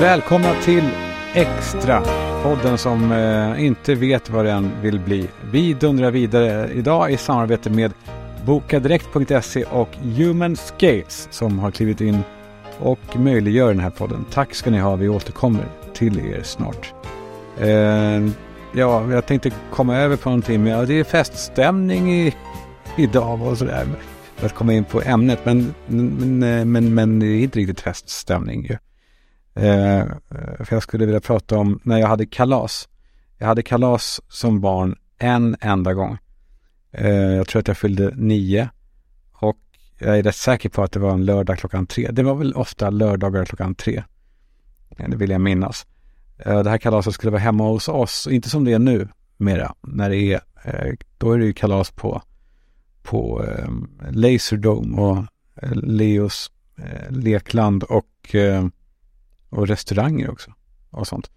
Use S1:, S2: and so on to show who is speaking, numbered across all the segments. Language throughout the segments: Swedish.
S1: Välkomna till Extra, podden som eh, inte vet vad den vill bli. Vi dundrar vidare idag i samarbete med Bokadirekt.se och Human Scales som har klivit in och möjliggör den här podden. Tack ska ni ha, vi återkommer till er snart. Eh, ja, jag tänkte komma över på någonting, men ja, det är feststämning i, idag och sådär. För att komma in på ämnet, men, men, men, men det är inte riktigt feststämning ju. Eh, eh, för jag skulle vilja prata om när jag hade kalas. Jag hade kalas som barn en enda gång. Eh, jag tror att jag fyllde nio. Och jag är rätt säker på att det var en lördag klockan tre. Det var väl ofta lördagar klockan tre. Eh, det vill jag minnas. Eh, det här kalaset skulle vara hemma hos oss, inte som det är nu mera. När det är, eh, då är det ju kalas på, på eh, Laserdome och eh, Leos eh, lekland och eh, och restauranger också. Och sånt.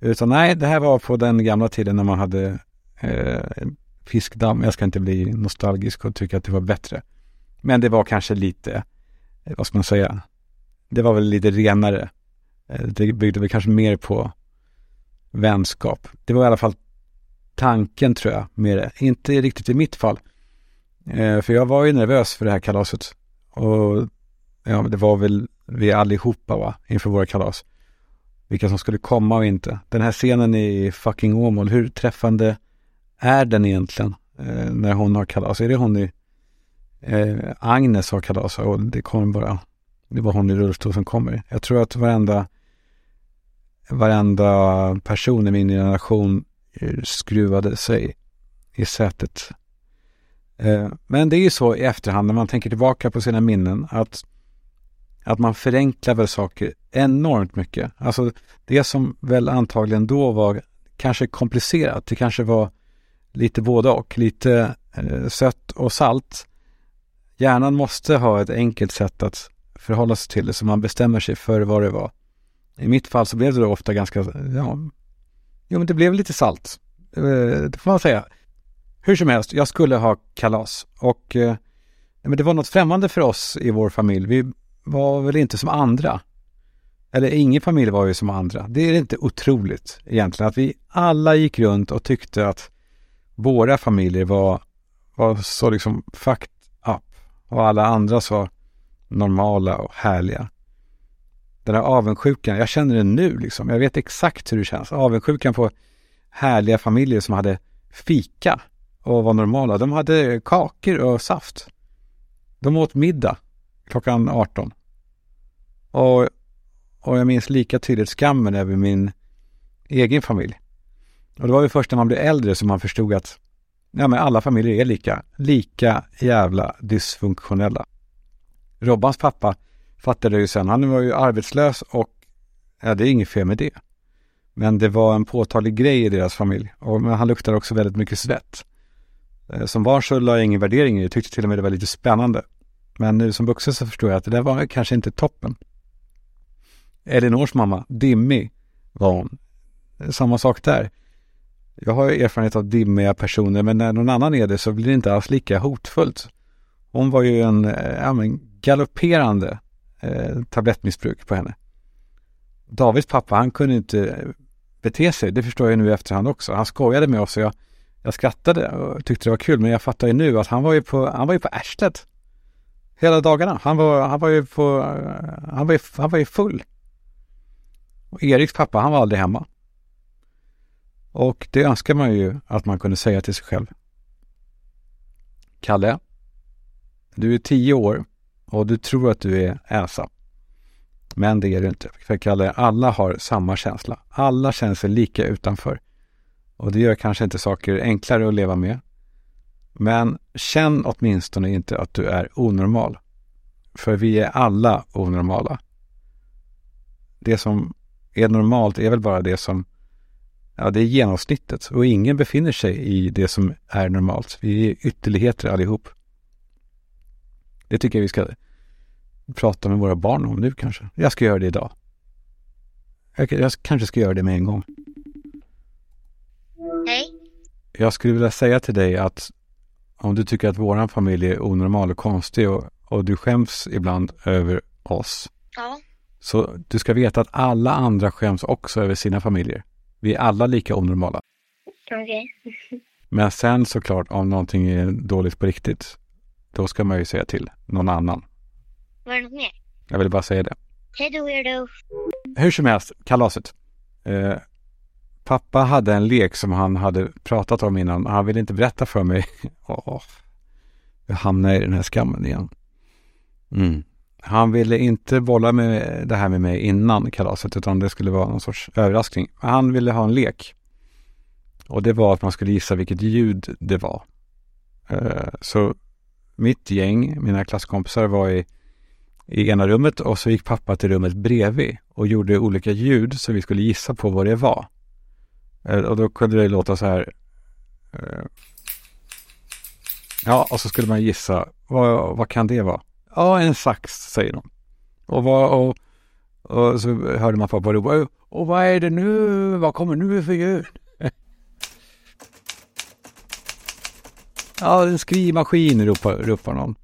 S1: Utan nej, det här var på den gamla tiden när man hade eh, fiskdamm. Jag ska inte bli nostalgisk och tycka att det var bättre. Men det var kanske lite, eh, vad ska man säga, det var väl lite renare. Eh, det byggde väl kanske mer på vänskap. Det var i alla fall tanken tror jag, med det. Inte riktigt i mitt fall. Eh, för jag var ju nervös för det här kalaset. Och ja, det var väl vi allihopa va, inför våra kalas. Vilka som skulle komma och inte. Den här scenen i fucking Åmål, hur träffande är den egentligen? Eh, när hon har kalas. Är det hon i eh, Agnes har kalas och det kommer bara, det var hon i rullstol som kommer. Jag tror att varenda varenda person i min generation eh, skruvade sig i sätet. Eh, men det är ju så i efterhand när man tänker tillbaka på sina minnen att att man förenklar väl saker enormt mycket. Alltså det som väl antagligen då var kanske komplicerat, det kanske var lite både och, lite eh, sött och salt. Hjärnan måste ha ett enkelt sätt att förhålla sig till det, så man bestämmer sig för vad det var. I mitt fall så blev det då ofta ganska, ja, jo men det blev lite salt. Eh, det får man säga. Hur som helst, jag skulle ha kalas och eh, men det var något främmande för oss i vår familj. Vi var väl inte som andra. Eller ingen familj var ju som andra. Det är inte otroligt egentligen att vi alla gick runt och tyckte att våra familjer var, var så liksom fucked up och alla andra så normala och härliga. Den här avundsjukan, jag känner den nu liksom. Jag vet exakt hur det känns. Avundsjukan på härliga familjer som hade fika och var normala. De hade kakor och saft. De åt middag klockan 18. Och, och jag minns lika tydligt skammen över min egen familj. Och det var ju först när man blev äldre som man förstod att ja, men alla familjer är lika, lika jävla dysfunktionella. Robbans pappa fattade ju sen, han var ju arbetslös och ja, det är inget fel med det. Men det var en påtaglig grej i deras familj och men han luktade också väldigt mycket svett. Eh, som barn så la jag ingen värdering i det, tyckte till och med det var lite spännande. Men nu som vuxen så förstår jag att det där var kanske inte toppen. Elinors mamma, dimmig var hon. Samma sak där. Jag har erfarenhet av dimmiga personer, men när någon annan är det så blir det inte alls lika hotfullt. Hon var ju en eh, ja, men galopperande eh, tablettmissbruk på henne. Davids pappa, han kunde inte eh, bete sig. Det förstår jag nu i efterhand också. Han skojade med oss och jag, jag skrattade och tyckte det var kul. Men jag fattar ju nu att han var ju på, han var ju på arslet. Hela dagarna. Han var, han var ju på, eh, han var ju, han var ju full. Och Eriks pappa, han var aldrig hemma. Och det önskar man ju att man kunde säga till sig själv. Kalle, du är tio år och du tror att du är ensam. Men det är du inte. För Kalle, alla har samma känsla. Alla känner sig lika utanför. Och det gör kanske inte saker enklare att leva med. Men känn åtminstone inte att du är onormal. För vi är alla onormala. Det som är normalt är väl bara det som, ja det är genomsnittet och ingen befinner sig i det som är normalt. Vi är ytterligheter allihop. Det tycker jag vi ska prata med våra barn om nu kanske. Jag ska göra det idag. Jag, jag kanske ska göra det med en gång.
S2: Hej.
S1: Jag skulle vilja säga till dig att om du tycker att våran familj är onormal och konstig och, och du skäms ibland över oss.
S2: Ja.
S1: Så du ska veta att alla andra skäms också över sina familjer. Vi är alla lika onormala.
S2: Okej.
S1: Men sen såklart, om någonting är dåligt på riktigt, då ska man ju säga till någon annan.
S2: Var det något mer?
S1: Jag vill bara säga det.
S2: Hej då weirdo.
S1: Hur som helst, kalaset. Eh, pappa hade en lek som han hade pratat om innan. Han ville inte berätta för mig. Åh, jag hamnar i den här skammen igen. Mm. Han ville inte bolla med det här med mig innan kalaset utan det skulle vara någon sorts överraskning. Han ville ha en lek. Och det var att man skulle gissa vilket ljud det var. Eh, så mitt gäng, mina klasskompisar var i, i ena rummet och så gick pappa till rummet bredvid och gjorde olika ljud så vi skulle gissa på vad det var. Eh, och då kunde det låta så här. Eh, ja, och så skulle man gissa. Vad, vad kan det vara? Ja, en sax, säger de. Och, vad, och, och så hörde man pappa ropa. Och vad är det nu? Vad kommer nu för ljud? Ja, en skrivmaskin, ropar, ropar någon.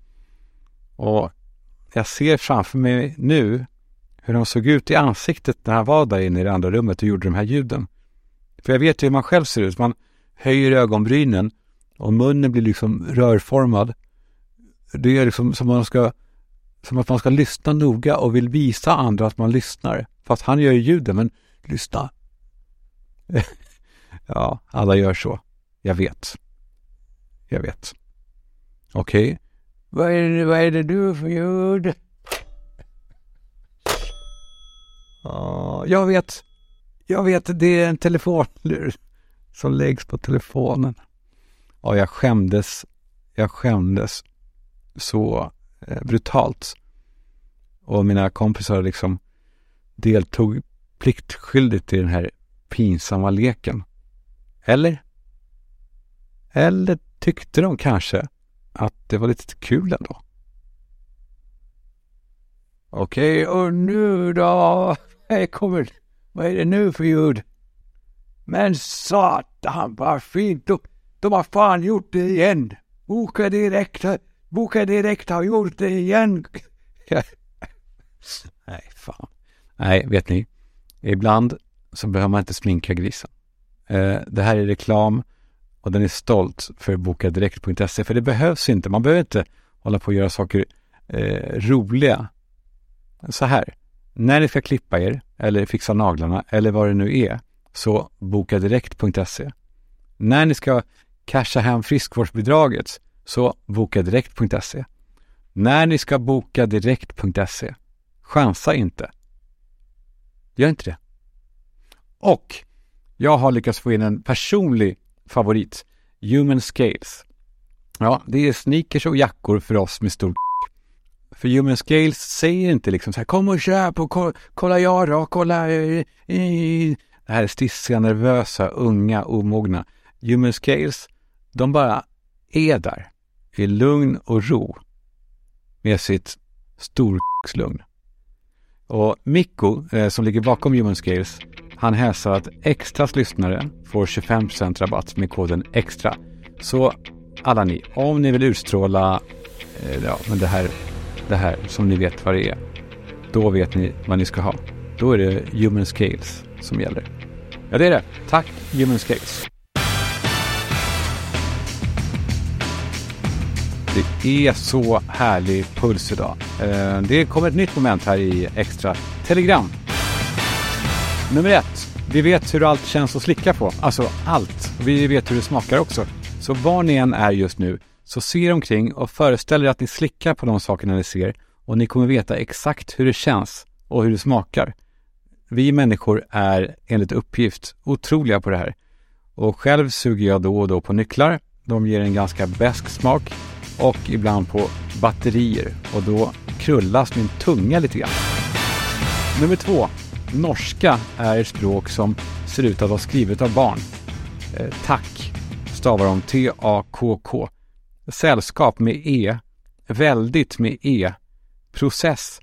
S1: Och jag ser framför mig nu hur de såg ut i ansiktet när han var där inne i det andra rummet och gjorde de här ljuden. För jag vet ju hur man själv ser ut. Man höjer ögonbrynen och munnen blir liksom rörformad. Det är liksom som, om man ska, som att man ska lyssna noga och vill visa andra att man lyssnar. Fast han gör ju ljuden, men lyssna. ja, alla gör så. Jag vet. Jag vet. Okej. Vad, är det, vad är det du för ljud? Ja, jag vet. Jag vet, det är en telefonlur som läggs på telefonen. Ja, jag skämdes. Jag skämdes så Eh, brutalt. Och mina kompisar liksom deltog pliktskyldigt i den här pinsamma leken. Eller? Eller tyckte de kanske att det var lite kul ändå? Okej, och nu då? Här kommer... Vad är det nu för ljud? Men satan vad fint! De, de har fan gjort det igen! Boka direkt, Boka direkt har gjort det igen! Nej, fan. Nej, vet ni? Ibland så behöver man inte sminka grisen. Eh, det här är reklam och den är stolt för boka-direkt.se För det behövs inte. Man behöver inte hålla på och göra saker eh, roliga. Så här. När ni ska klippa er eller fixa naglarna eller vad det nu är så bokadirekt.se. När ni ska casha hem friskvårdsbidraget så bokadirekt.se. När ni ska boka direkt.se. Chansa inte. Gör inte det. Och jag har lyckats få in en personlig favorit. Human Scales. Ja, det är sneakers och jackor för oss med stor För Human Scales säger inte liksom så här kom och köp och kolla, kolla jag då, kolla eh, eh, eh. Det här är stissiga, nervösa, unga, omogna. Human Scales, de bara är där i lugn och ro med sitt storlugn. Och Mikko, eh, som ligger bakom Human Scales, han hälsar att Extras lyssnare får 25% rabatt med koden EXTRA. Så alla ni, om ni vill utstråla eh, ja, men det, här, det här som ni vet vad det är, då vet ni vad ni ska ha. Då är det Human Scales som gäller. Ja, det är det. Tack Human Scales. Det är så härlig puls idag. Eh, det kommer ett nytt moment här i Extra Telegram. Nummer ett. Vi vet hur allt känns att slicka på. Alltså allt. Vi vet hur det smakar också. Så var ni än är just nu, så se er omkring och föreställ er att ni slickar på de sakerna ni ser och ni kommer veta exakt hur det känns och hur det smakar. Vi människor är enligt uppgift otroliga på det här. Och själv suger jag då och då på nycklar. De ger en ganska besk smak och ibland på batterier och då krullas min tunga lite grann. Nummer två. Norska är ett språk som ser ut att vara skrivet av barn. Eh, tack stavar de T-A-K-K. Sällskap med E. Väldigt med E. Process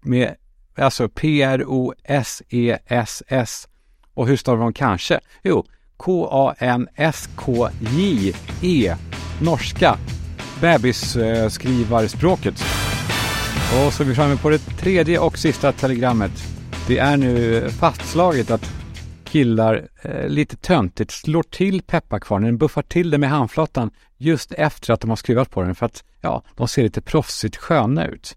S1: med alltså P-R-O-S-E-S-S. Och hur stavar de kanske? Jo, K-A-N-S-K-J-E. Norska. Bebisskrivarspråket. Och så är vi framme på det tredje och sista telegrammet. Det är nu fastslaget att killar eh, lite töntigt slår till pepparkvarnen, buffar till den med handflatan just efter att de har skruvat på den för att ja, de ser lite proffsigt sköna ut.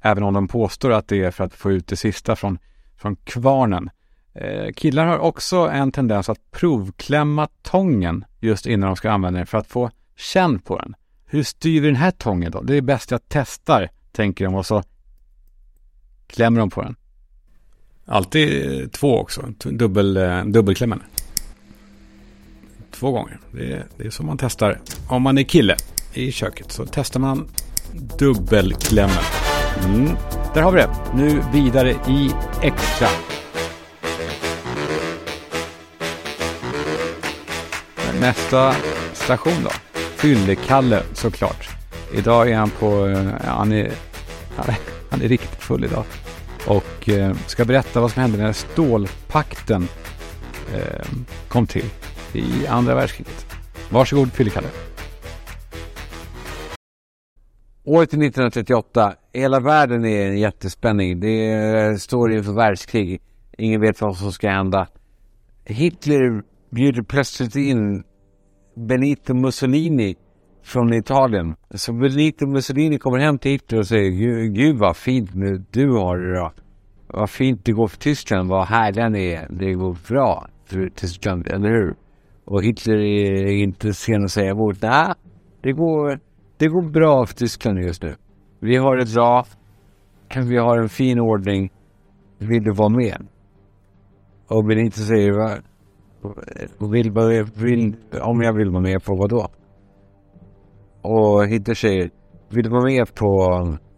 S1: Även om de påstår att det är för att få ut det sista från, från kvarnen. Eh, killar har också en tendens att provklämma tången just innan de ska använda den för att få känn på den. Hur styr vi den här tången då? Det är bäst jag testar, tänker de och så klämmer de på den. Alltid eh, två också, dubbel, eh, dubbelklämmen. Två gånger. Det är, det är så man testar. Om man är kille i köket så testar man dubbelklämmen. Mm. Där har vi det. Nu vidare i extra. Nästa station då. Fyllekalle såklart. Idag är han på, eh, han är, han är riktigt full idag. Och eh, ska berätta vad som hände när stålpakten eh, kom till i andra världskriget. Varsågod Fyllekalle.
S3: Året är 1938. Hela världen är en jättespänning. Det står inför världskrig. Ingen vet vad som ska hända. Hitler bjuder plötsligt in Benito Mussolini från Italien. Så Benito Mussolini kommer hem till Hitler och säger Gud vad fint du har det då. Vad fint det går för Tyskland. Vad härliga ni är. Det går bra för Tyskland, eller hur? Och Hitler är inte sen att säga emot. Nej, det går, det går bra för Tyskland just nu. Vi har det bra. Vi har en fin ordning. Vill du vara med? Och Benito säger. Vill, vill, om jag vill vara med på vad då? Och hitta tjejer. vill du vara med på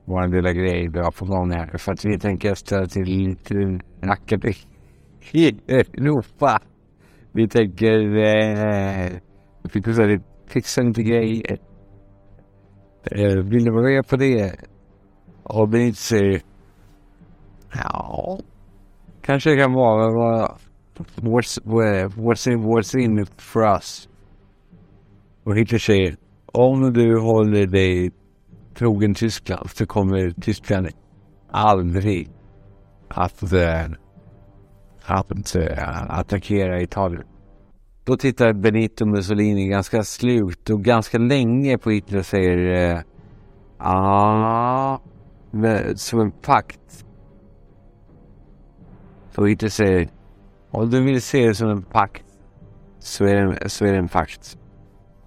S3: vår lilla grej vi har på gång här? För att vi tänker ställa till lite akademi i Europa. Vi tänker eh, fixa, fixa lite grejer. Eh, vill du vara med på det? Och inte, säger, ja, kanske det kan vara what's, what's, in, what's in it for us? Och Hitler säger, om du håller dig trogen Tyskland så kommer Tyskland aldrig att, äh, att äh, attackera Italien. Då tittar Benito Mussolini ganska slugt och ganska länge på Hitler och säger eh, ah, äh, Ja, som en pakt. Så Hitler säger om du vill se det som en pakt så är det, så är det en pakt.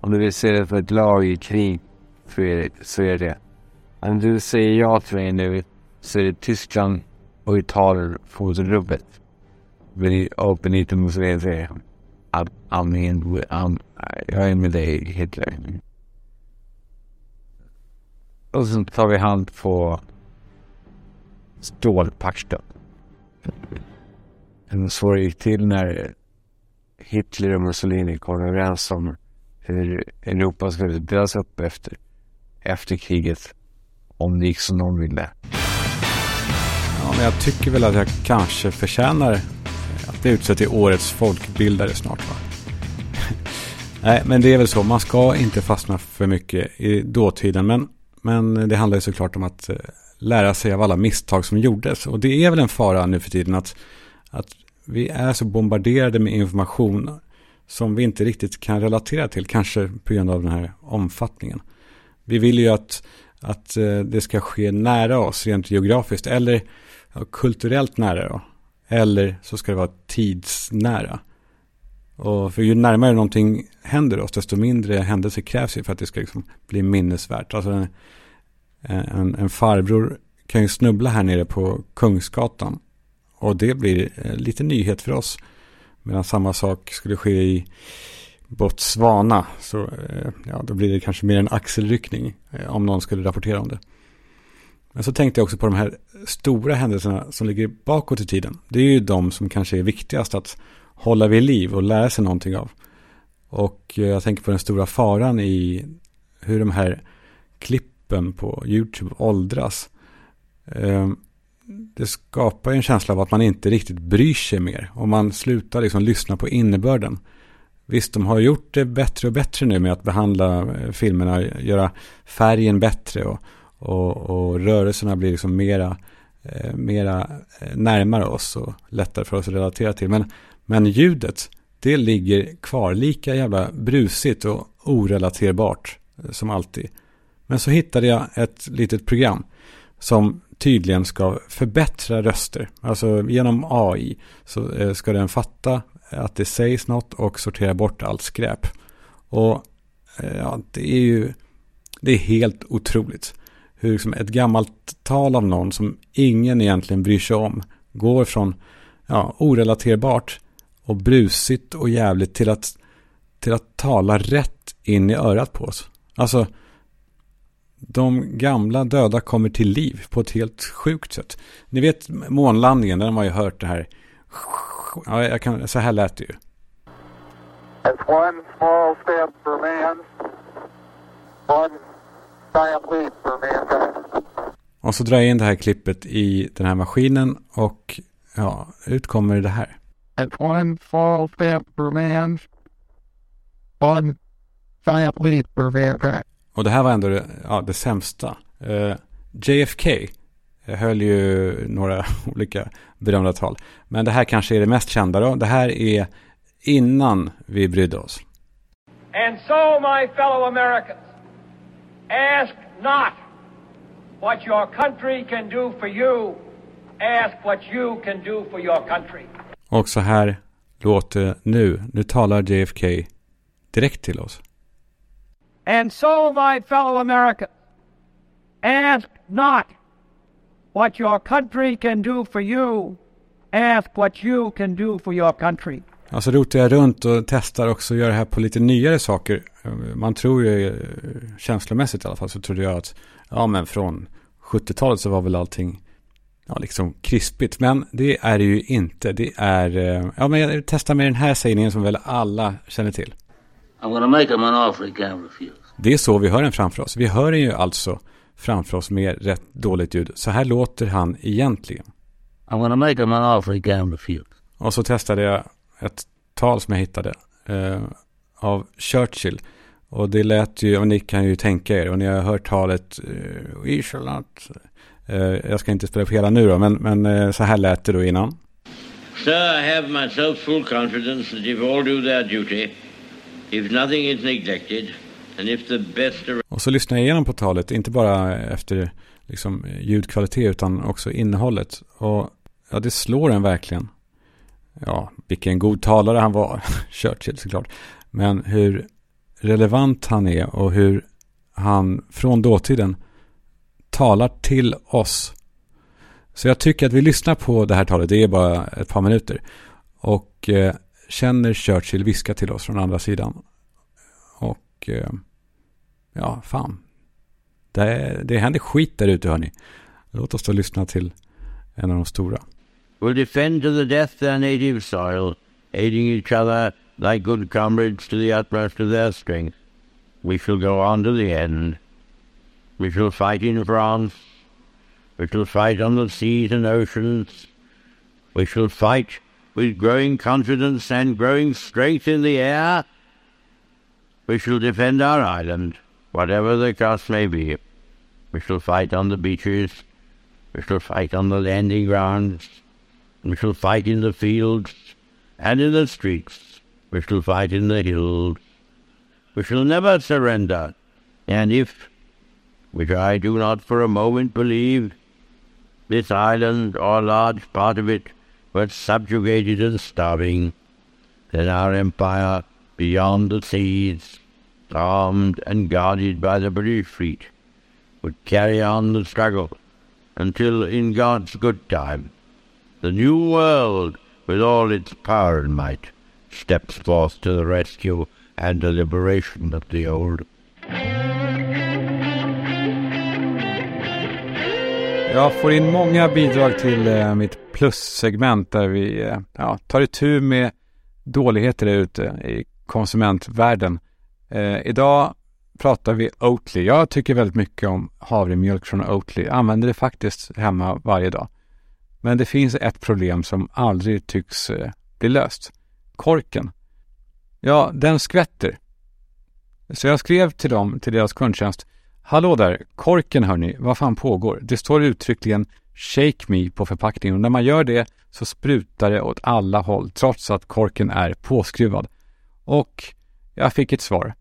S3: Om du vill se det som ett lag i krig så är det så är det. Om du säger ja till mig nu så är det Tyskland och Italien får rubbet. Och Benito Mussolini säger I'm jag är med dig Hitler. Och så tar vi hand på stålpakten så det gick till när Hitler och Mussolini kom överens om hur Europa skulle delas upp efter, efter kriget. Om det gick som de ville.
S1: Ja, men jag tycker väl att jag kanske förtjänar att bli utsedd till årets folkbildare snart. Va? Nej, men det är väl så. Man ska inte fastna för mycket i dåtiden. Men, men det handlar ju såklart om att eh, lära sig av alla misstag som gjordes. Och det är väl en fara nu för tiden att, att vi är så bombarderade med information som vi inte riktigt kan relatera till, kanske på grund av den här omfattningen. Vi vill ju att, att eh, det ska ske nära oss, rent geografiskt, eller kulturellt nära då. Eller så ska det vara tidsnära. Och för ju närmare någonting händer oss, desto mindre händelser krävs ju för att det ska liksom bli minnesvärt. Alltså en, en, en farbror kan ju snubbla här nere på Kungsgatan och det blir eh, lite nyhet för oss. Medan samma sak skulle ske i Botswana. Så eh, ja, då blir det kanske mer en axelryckning eh, om någon skulle rapportera om det. Men så tänkte jag också på de här stora händelserna som ligger bakåt i tiden. Det är ju de som kanske är viktigast att hålla vid liv och lära sig någonting av. Och jag tänker på den stora faran i hur de här klippen på YouTube åldras ehm, det skapar en känsla av att man inte riktigt bryr sig mer. Om man slutar liksom lyssna på innebörden. Visst, de har gjort det bättre och bättre nu med att behandla eh, filmerna, göra färgen bättre och, och, och rörelserna blir liksom mera, eh, mera eh, närmare oss och lättare för oss att relatera till. Men, men ljudet, det ligger kvar lika jävla brusigt och orelaterbart som alltid. Men så hittade jag ett litet program som tydligen ska förbättra röster. Alltså genom AI så eh, ska den fatta att det sägs något och sortera bort allt skräp. Och eh, ja, det är ju det är helt otroligt. Hur liksom ett gammalt tal av någon som ingen egentligen bryr sig om går från ja, orelaterbart och brusigt och jävligt till att, till att tala rätt in i örat på oss. Alltså, de gamla döda kommer till liv på ett helt sjukt sätt. Ni vet månlandningen, där har man ju hört det här. Ja, jag kan, så här lät det ju.
S4: It's one small step for man, one giant leap for mankind.
S1: Och så drar jag in det här klippet i den här maskinen och ja, ut kommer det här.
S4: It's one small step for man, one giant leap for mankind.
S1: Och det här var ändå det, ja, det sämsta. Uh, JFK höll ju några olika berömda tal. Men det här kanske är det mest kända då. Det här är innan vi brydde oss.
S5: And so, my fellow Americans, ask not what your country can do for you, ask what you can do for your country.
S1: Och så här låter nu. Nu talar JFK direkt till oss.
S5: And so, my fellow Americans, ask not what your country can do for you, ask what you can do for your country.
S1: Alltså rotar jag runt och testar också att göra det här på lite nyare saker. Man tror ju, eh, känslomässigt i alla fall, så trodde jag att ja men från 70-talet så var väl allting ja, liksom krispigt. Men det är det ju inte. Det är, eh, ja men jag testar med den här sägningen som väl alla känner till. Det är så vi hör den framför oss. Vi hör den ju alltså framför oss med rätt dåligt ljud. Så här låter han egentligen.
S6: I'm going to make him an offer he can't refuse.
S1: Och så testade jag ett tal som jag hittade eh, av Churchill. Och det lät ju, och ni kan ju tänka er, och ni har hört talet eh, We shall not. Eh, jag ska inte spela på hela nu då, men, men eh, så här lät det då innan.
S6: Sir, I have myself full confidence that if all do their duty, if nothing is neglected, and if the best
S1: Och så lyssnar jag igenom på talet, inte bara efter liksom, ljudkvalitet utan också innehållet. Och ja, det slår en verkligen. Ja, vilken god talare han var, Churchill såklart. Men hur relevant han är och hur han från dåtiden talar till oss. Så jag tycker att vi lyssnar på det här talet, det är bara ett par minuter. Och eh, känner Churchill viska till oss från andra sidan. Och eh, ja, fan. Det, det händer skit där ute hörni. Låt oss då lyssna till en av de stora.
S6: We'll defend to the death their native soil, aiding each other like good comrades to the utmost of their strength. We shall go on to the end. We shall fight in France. We shall fight on the seas and oceans. We shall fight with growing confidence and growing strength in the air. We shall defend our island, whatever the cost may be. We shall fight on the beaches. We shall fight on the landing grounds. We shall fight in the fields and in the streets. We shall fight in the hills. We shall never surrender. And if, which I do not for a moment believe, this island or a large part of it were subjugated and starving, then our empire beyond the seas, armed and guarded by the British fleet, would carry on the struggle until, in God's good time, the new world, with all its power and might, steps forth to the rescue and the liberation of the old.
S1: Jag får in många bidrag till eh, mitt plussegment där vi eh, ja, tar itu med dåligheter där ute i konsumentvärlden. Eh, idag pratar vi Oatly. Jag tycker väldigt mycket om havremjölk från Oatly. Jag använder det faktiskt hemma varje dag. Men det finns ett problem som aldrig tycks eh, bli löst. Korken. Ja, den skvätter. Så jag skrev till dem, till deras kundtjänst, Hallå där, korken hörni, vad fan pågår? Det står uttryckligen Shake Me på förpackningen och när man gör det så sprutar det åt alla håll trots att korken är påskruvad. Och jag fick ett svar.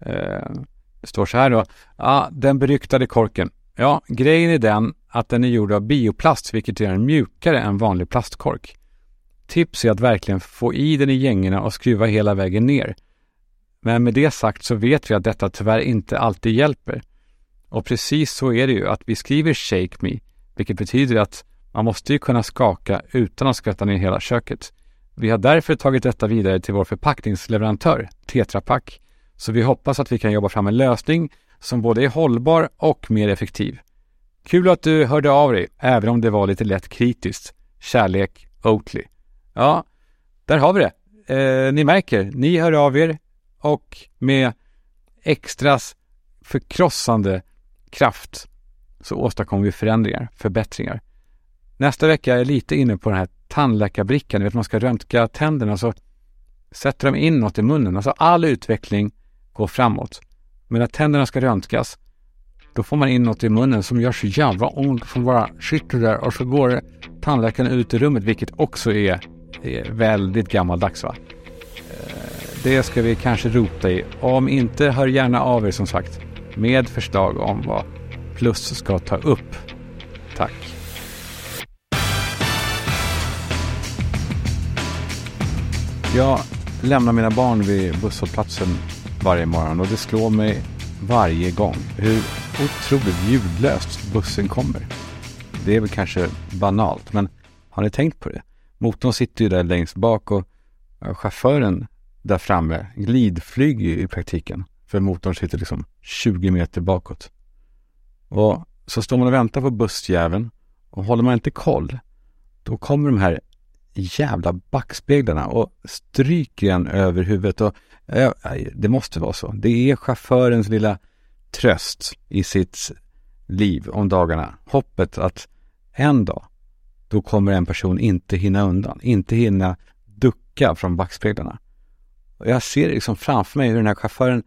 S1: Eh, det står så här då. Ja, den beryktade korken. Ja, grejen är den att den är gjord av bioplast vilket gör den mjukare än vanlig plastkork. Tips är att verkligen få i den i gängorna och skruva hela vägen ner. Men med det sagt så vet vi att detta tyvärr inte alltid hjälper. Och precis så är det ju att vi skriver Shake Me, vilket betyder att man måste ju kunna skaka utan att skvätta ner hela köket. Vi har därför tagit detta vidare till vår förpackningsleverantör, Tetra Pak, så vi hoppas att vi kan jobba fram en lösning som både är hållbar och mer effektiv. Kul att du hörde av dig, även om det var lite lätt kritiskt. Kärlek, Oatly. Ja, där har vi det. Eh, ni märker, ni hör av er och med extras förkrossande kraft så åstadkommer vi förändringar, förbättringar. Nästa vecka är jag lite inne på den här tandläkarbrickan, vet man ska röntga tänderna så sätter de in något i munnen. Alltså all utveckling går framåt. Men när tänderna ska röntgas, då får man in något i munnen som gör så jävla ont som bara sitter där och så går tandläkaren ut i rummet, vilket också är, är väldigt gammaldags va. Eh, det ska vi kanske rota i. Om inte, hör gärna av er som sagt med förslag om vad Plus ska ta upp. Tack. Jag lämnar mina barn vid busshållplatsen varje morgon och det slår mig varje gång hur otroligt ljudlöst bussen kommer. Det är väl kanske banalt, men har ni tänkt på det? Motorn sitter ju där längst bak och chauffören där framme glidflyger ju i praktiken. För motorn sitter liksom 20 meter bakåt. Och så står man och väntar på bussjäveln och håller man inte koll, då kommer de här jävla backspeglarna och stryker en över huvudet. Och, äh, det måste vara så. Det är chaufförens lilla tröst i sitt liv om dagarna. Hoppet att en dag, då kommer en person inte hinna undan, inte hinna ducka från backspeglarna. Och jag ser liksom framför mig hur den här chauffören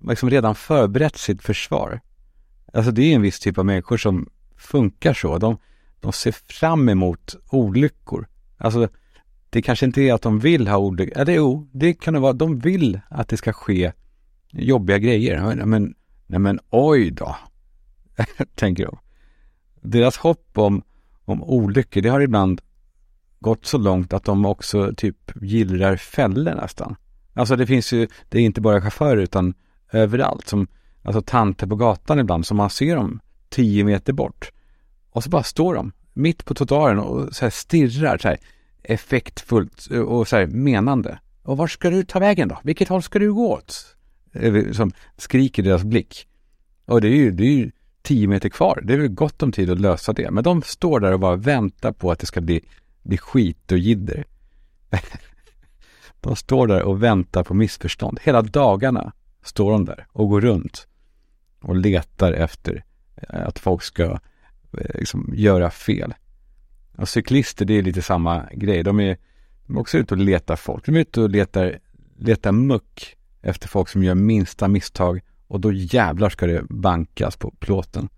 S1: liksom redan förberett sitt försvar. Alltså det är en viss typ av människor som funkar så. De, de ser fram emot olyckor. Alltså det kanske inte är att de vill ha olyckor. Eller jo, det kan det vara. De vill att det ska ske jobbiga grejer. Men, nej men oj då, tänker de. Deras hopp om, om olyckor, det har ibland gått så långt att de också typ gillrar fällor nästan. Alltså det finns ju, det är inte bara chaufförer utan överallt. Som, alltså tanter på gatan ibland som man ser dem tio meter bort. Och så bara står de mitt på trottoaren och så här stirrar så här effektfullt eh, och så här menande. Och var ska du ta vägen då? Vilket håll ska du gå åt? Eh, som skriker deras blick. Och det är ju, det är ju tio meter kvar. Det är väl gott om tid att lösa det. Men de står där och bara väntar på att det ska bli, bli skit och jidder. de står där och väntar på missförstånd. Hela dagarna står de där och går runt och letar efter eh, att folk ska eh, liksom göra fel. Och cyklister, det är lite samma grej. De är, de är också ute och letar folk. De är ute och letar, letar muck efter folk som gör minsta misstag och då jävlar ska det bankas på plåten.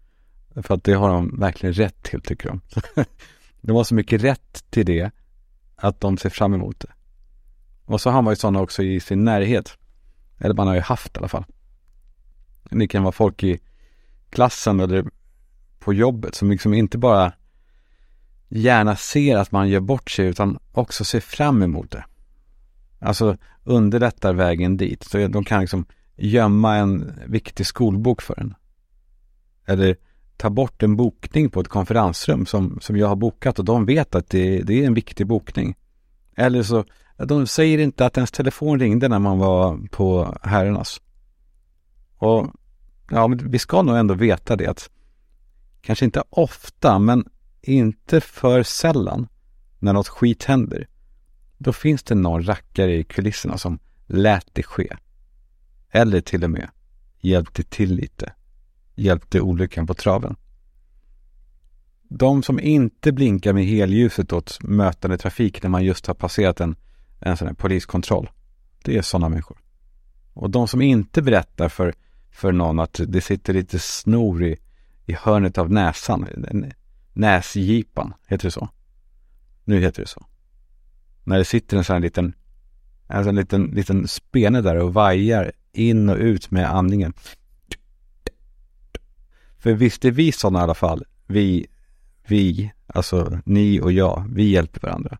S1: För att det har de verkligen rätt till, tycker de. de har så mycket rätt till det att de ser fram emot det. Och så har man ju sådana också i sin närhet. Eller man har ju haft i alla fall. Det kan vara folk i klassen eller på jobbet som liksom inte bara gärna ser att man gör bort sig utan också ser fram emot det. Alltså underlättar vägen dit. Så de kan liksom gömma en viktig skolbok för en. Eller ta bort en bokning på ett konferensrum som, som jag har bokat och de vet att det, det är en viktig bokning. Eller så, de säger inte att ens telefon ringde när man var på herrarnas. Och ja, men vi ska nog ändå veta det att kanske inte ofta, men inte för sällan när något skit händer. Då finns det någon rackare i kulisserna som lät det ske. Eller till och med hjälpte till lite. Hjälpte olyckan på traven. De som inte blinkar med helljuset åt mötande trafik när man just har passerat en, en sån här poliskontroll. Det är sådana människor. Och de som inte berättar för för någon att det sitter lite snor i, i hörnet av näsan. Näsgipan, heter det så? Nu heter det så. När det sitter en sån här liten, alltså en liten, liten spene där och vajar in och ut med andningen. För visst är vi sådana i alla fall. Vi, vi, alltså ni och jag, vi hjälper varandra.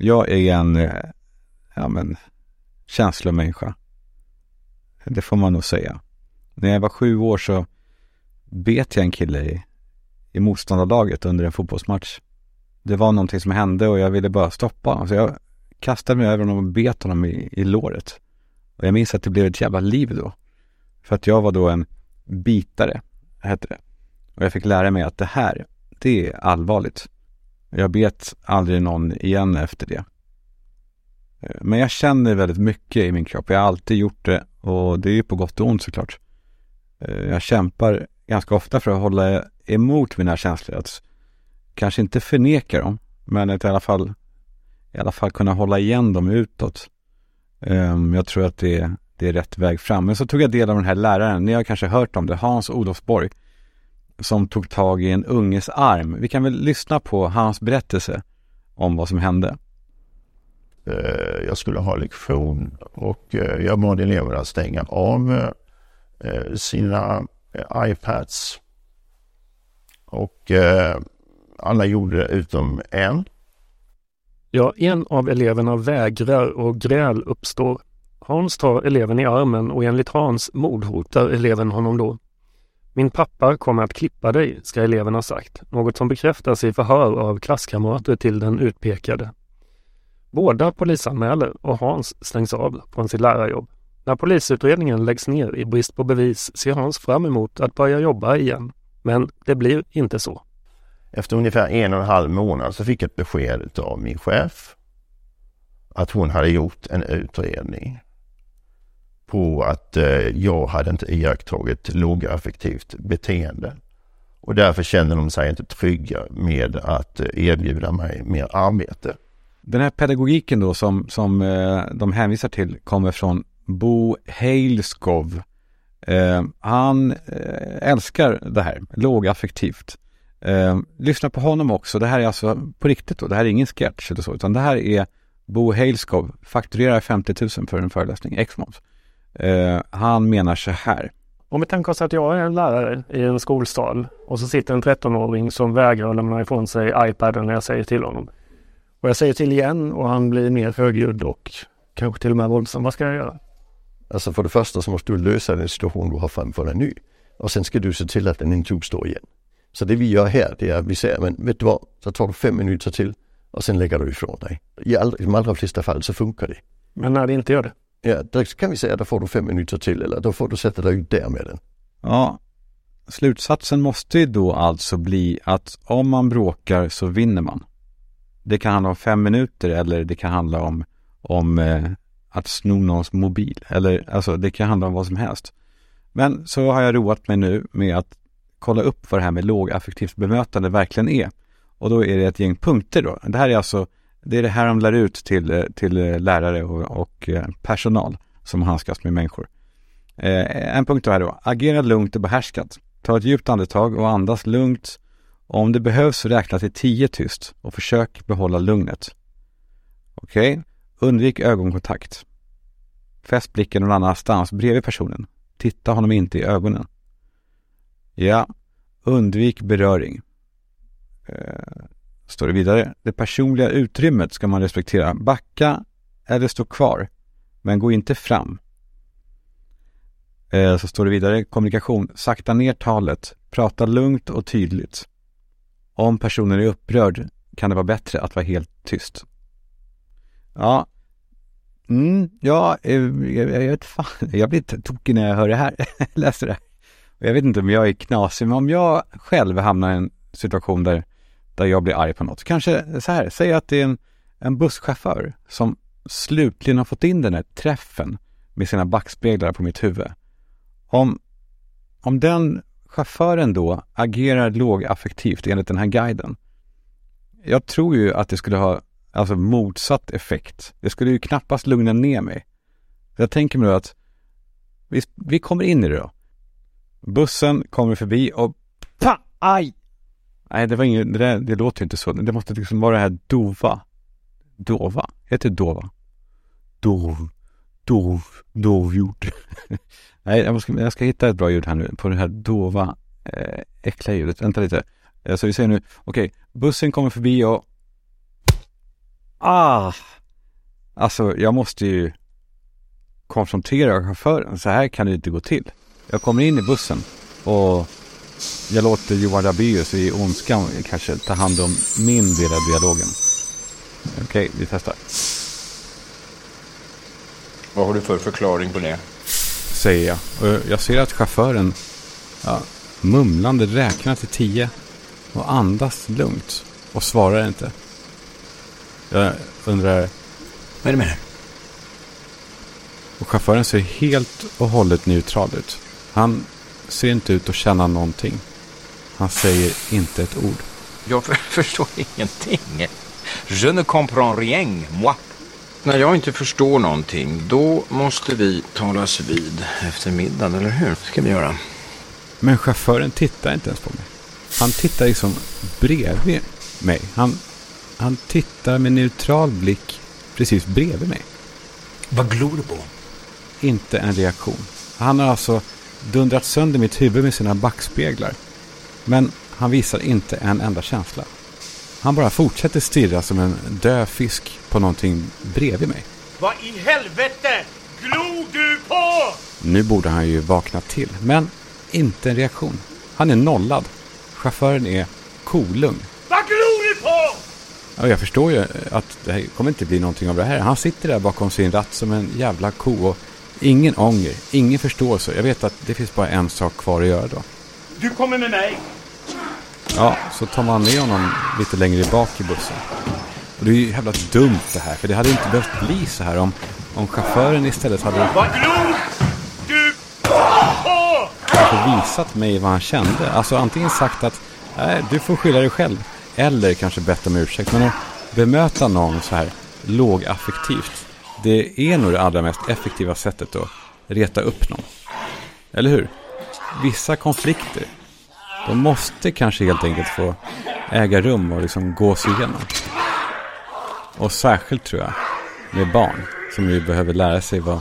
S1: Jag är en, eh, ja men, känslomänniska. Det får man nog säga. När jag var sju år så bet jag en kille i, i motståndarlaget under en fotbollsmatch. Det var någonting som hände och jag ville bara stoppa honom. Så jag kastade mig över honom och bet honom i, i låret. Och jag minns att det blev ett jävla liv då. För att jag var då en bitare, hette det. Och jag fick lära mig att det här, det är allvarligt. Jag bet aldrig någon igen efter det. Eh, men jag känner väldigt mycket i min kropp. Jag har alltid gjort det och det är ju på gott och ont såklart. Eh, jag kämpar ganska ofta för att hålla emot mina känslor. Att kanske inte förneka dem, men att i alla fall, i alla fall kunna hålla igen dem utåt. Ehm, jag tror att det, det är rätt väg fram. Men så tog jag del av den här läraren, ni har kanske hört om det, Hans Olofsborg, som tog tag i en unges arm. Vi kan väl lyssna på hans berättelse om vad som hände.
S7: Eh, jag skulle ha lektion och eh, jag bad eleverna stänga av eh, sina iPads. Och alla gjorde det utom en.
S8: Ja, en av eleverna vägrar och gräl uppstår. Hans tar eleven i armen och enligt Hans mordhotar eleven honom då. Min pappa kommer att klippa dig, ska eleven ha sagt, något som bekräftas i förhör av klasskamrater till den utpekade. Båda polisanmäler och Hans stängs av från sitt lärarjobb. När polisutredningen läggs ner i brist på bevis ser Hans fram emot att börja jobba igen. Men det blir inte så.
S7: Efter ungefär en och en halv månad så fick jag ett besked av min chef att hon hade gjort en utredning på att eh, jag hade inte iakttagit lågaffektivt beteende. Och därför känner de sig inte trygga med att eh, erbjuda mig mer arbete.
S1: Den här pedagogiken då som, som eh, de hänvisar till kommer från Bo Heilskov. Eh, han älskar det här, lågaffektivt. Eh, lyssna på honom också. Det här är alltså på riktigt då. Det här är ingen sketch eller så, utan det här är Bo Heilskov, fakturerar 50 000 för en föreläsning, exmoms. Eh, han menar så här.
S8: Om vi tänker oss att jag är en lärare i en skolsal och så sitter en 13-åring som vägrar lämna ifrån sig iPaden när jag säger till honom. Och jag säger till igen och han blir mer högljudd och kanske till och med våldsam. Vad ska jag göra?
S9: Alltså för det första så måste du lösa den situation du har framför dig nu. Och sen ska du se till att den inte uppstår igen. Så det vi gör här det är att vi säger, men vet du vad, så tar du fem minuter till och sen lägger du ifrån dig. I, all, I de allra flesta fall så funkar det.
S8: Men när det inte gör det?
S9: Ja, där kan vi säga att då får du fem minuter till eller då får du sätta dig ut där med den.
S1: Ja, slutsatsen måste ju då alltså bli att om man bråkar så vinner man. Det kan handla om fem minuter eller det kan handla om, om eh, att sno någons mobil. Eller alltså det kan handla om vad som helst. Men så har jag roat mig nu med att kolla upp vad det här med lågaffektivt bemötande verkligen är. Och då är det ett gäng punkter då. Det här är alltså, det är det här de lär ut till, eh, till eh, lärare och, och eh, personal som handskas med människor. Eh, en punkt då här då, agera lugnt och behärskat. Ta ett djupt andetag och andas lugnt. Och om det behövs räkna till tio tyst och försök behålla lugnet. Okej, undvik ögonkontakt. Fäst blicken någon annanstans bredvid personen. Titta honom inte i ögonen. Ja, undvik beröring. Eh, står det vidare. Det personliga utrymmet ska man respektera. Backa eller stå kvar, men gå inte fram. Eh, så står det vidare, kommunikation. Sakta ner talet. Prata lugnt och tydligt. Om personen är upprörd kan det vara bättre att vara helt tyst. Ja, mm, ja, eh, jag, jag, jag vet fan, jag blir tokig när jag hör det här, läser det här. Jag vet inte om jag är knasig, men om jag själv hamnar i en situation där, där jag blir arg på något. Kanske så här, säg att det är en, en busschaufför som slutligen har fått in den här träffen med sina backspeglar på mitt huvud. Om, om den chauffören då agerar lågaffektivt enligt den här guiden. Jag tror ju att det skulle ha alltså motsatt effekt. Det skulle ju knappast lugna ner mig. Jag tänker mig då att Vi, vi kommer in i det då. Bussen kommer förbi och pa, aj! Nej, det var inget, det, där, det låter inte så. Det måste liksom vara det här dova. Dova? Heter det dova? Dov, dov, dovljud. Nej, jag, måste, jag ska hitta ett bra ljud här nu på det här dova, eh, äckliga ljudet. Vänta lite. Eh, Så vi säger nu, okej, bussen kommer förbi och... Ah! Alltså, jag måste ju konfrontera chauffören. Så här kan det inte gå till. Jag kommer in i bussen och jag låter Johan Rabaeus i Ondskan kanske ta hand om min del av dialogen. Okej, vi testar.
S10: Vad har du för förklaring på det?
S1: Säger jag. Och jag ser att chauffören ja, mumlande räknar till tio och andas lugnt och svarar inte. Jag undrar,
S10: Vad är det med det?
S1: och chauffören ser helt och hållet neutral ut. Han ser inte ut att känna någonting. Han säger inte ett ord.
S10: Jag för, förstår ingenting. Je ne comprends rien, moi. När jag inte förstår någonting, då måste vi talas vid efter middagen, eller hur? ska vi göra.
S1: Men chauffören tittar inte ens på mig. Han tittar liksom bredvid mig. Han, han tittar med neutral blick precis bredvid mig.
S10: Vad glor du på?
S1: Inte en reaktion. Han har alltså dundrat sönder mitt huvud med sina backspeglar. Men han visar inte en enda känsla. Han bara fortsätter stirra som en död fisk på någonting bredvid mig.
S5: Vad i helvete glor du på?
S1: Nu borde han ju vakna till, men inte en reaktion. Han är nollad. Chauffören är kolugn.
S5: Vad glor du på?
S1: Ja, jag förstår ju att det kommer inte bli någonting av det här. Han sitter där bakom sin ratt som en jävla ko och ingen ånger, ingen förståelse. Jag vet att det finns bara en sak kvar att göra då.
S5: Du kommer med mig.
S1: Ja, så tar man med honom lite längre bak i bussen. Och det är ju jävla dumt det här, för det hade inte behövt bli så här om, om chauffören istället hade
S5: Vad glor du
S1: kanske visat mig vad han kände. Alltså antingen sagt att nej, du får skylla dig själv. Eller kanske bett om ursäkt. Men att bemöta någon så här lågaffektivt. Det är nog det allra mest effektiva sättet att reta upp någon. Eller hur? Vissa konflikter. De måste kanske helt enkelt få äga rum och liksom gås igenom. Och särskilt tror jag med barn. Som ju behöver lära sig vad,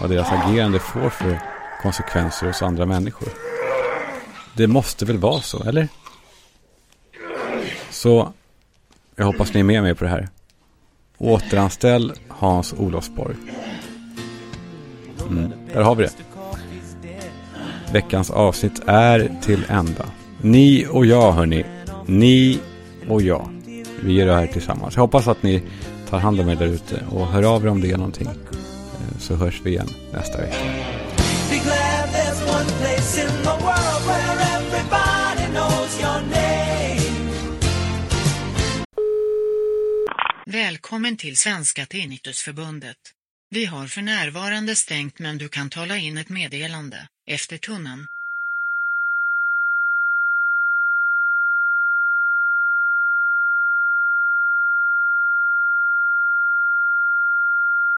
S1: vad deras agerande får för konsekvenser hos andra människor. Det måste väl vara så, eller? Så jag hoppas ni är med mig på det här. Återanställ Hans Olofsborg. Mm, där har vi det. Veckans avsnitt är till ända. Ni och jag hörni. Ni och jag. Vi gör det här tillsammans. Jag hoppas att ni tar hand om er där ute och hör av er om det är någonting. Eh, Så hörs vi igen nästa vecka.
S11: Välkommen till Svenska Tinnitusförbundet. Vi har för närvarande stängt men du kan tala in ett meddelande efter tunneln.